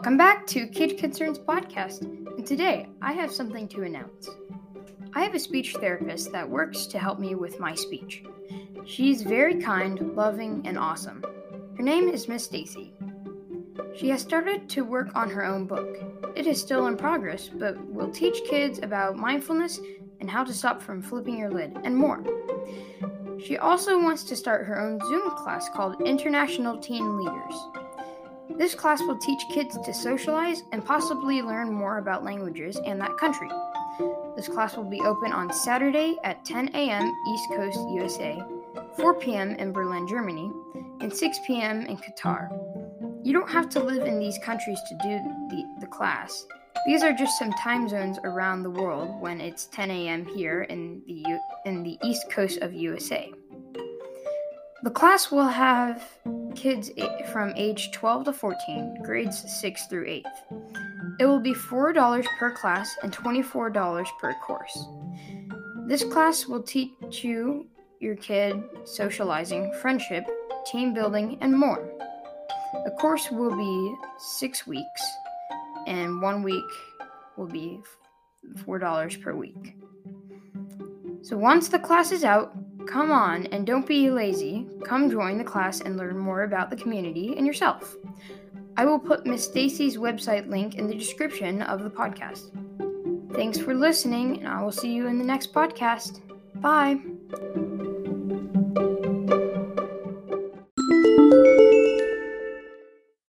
Welcome back to Kid Concerns Podcast. And today I have something to announce. I have a speech therapist that works to help me with my speech. She's very kind, loving, and awesome. Her name is Miss Stacy. She has started to work on her own book. It is still in progress, but will teach kids about mindfulness and how to stop from flipping your lid and more. She also wants to start her own Zoom class called International Teen Leaders. This class will teach kids to socialize and possibly learn more about languages and that country. This class will be open on Saturday at 10 a.m. East Coast, USA, 4 p.m. in Berlin, Germany, and 6 p.m. in Qatar. You don't have to live in these countries to do the, the class. These are just some time zones around the world when it's 10 a.m. here in the in the east coast of USA. The class will have kids from age 12 to 14, grades 6 through 8. It will be $4 per class and $24 per course. This class will teach you your kid socializing, friendship, team building, and more. A course will be six weeks, and one week will be $4 per week. So once the class is out, come on and don't be lazy. Come join the class and learn more about the community and yourself. I will put Miss Stacy's website link in the description of the podcast. Thanks for listening, and I will see you in the next podcast. Bye.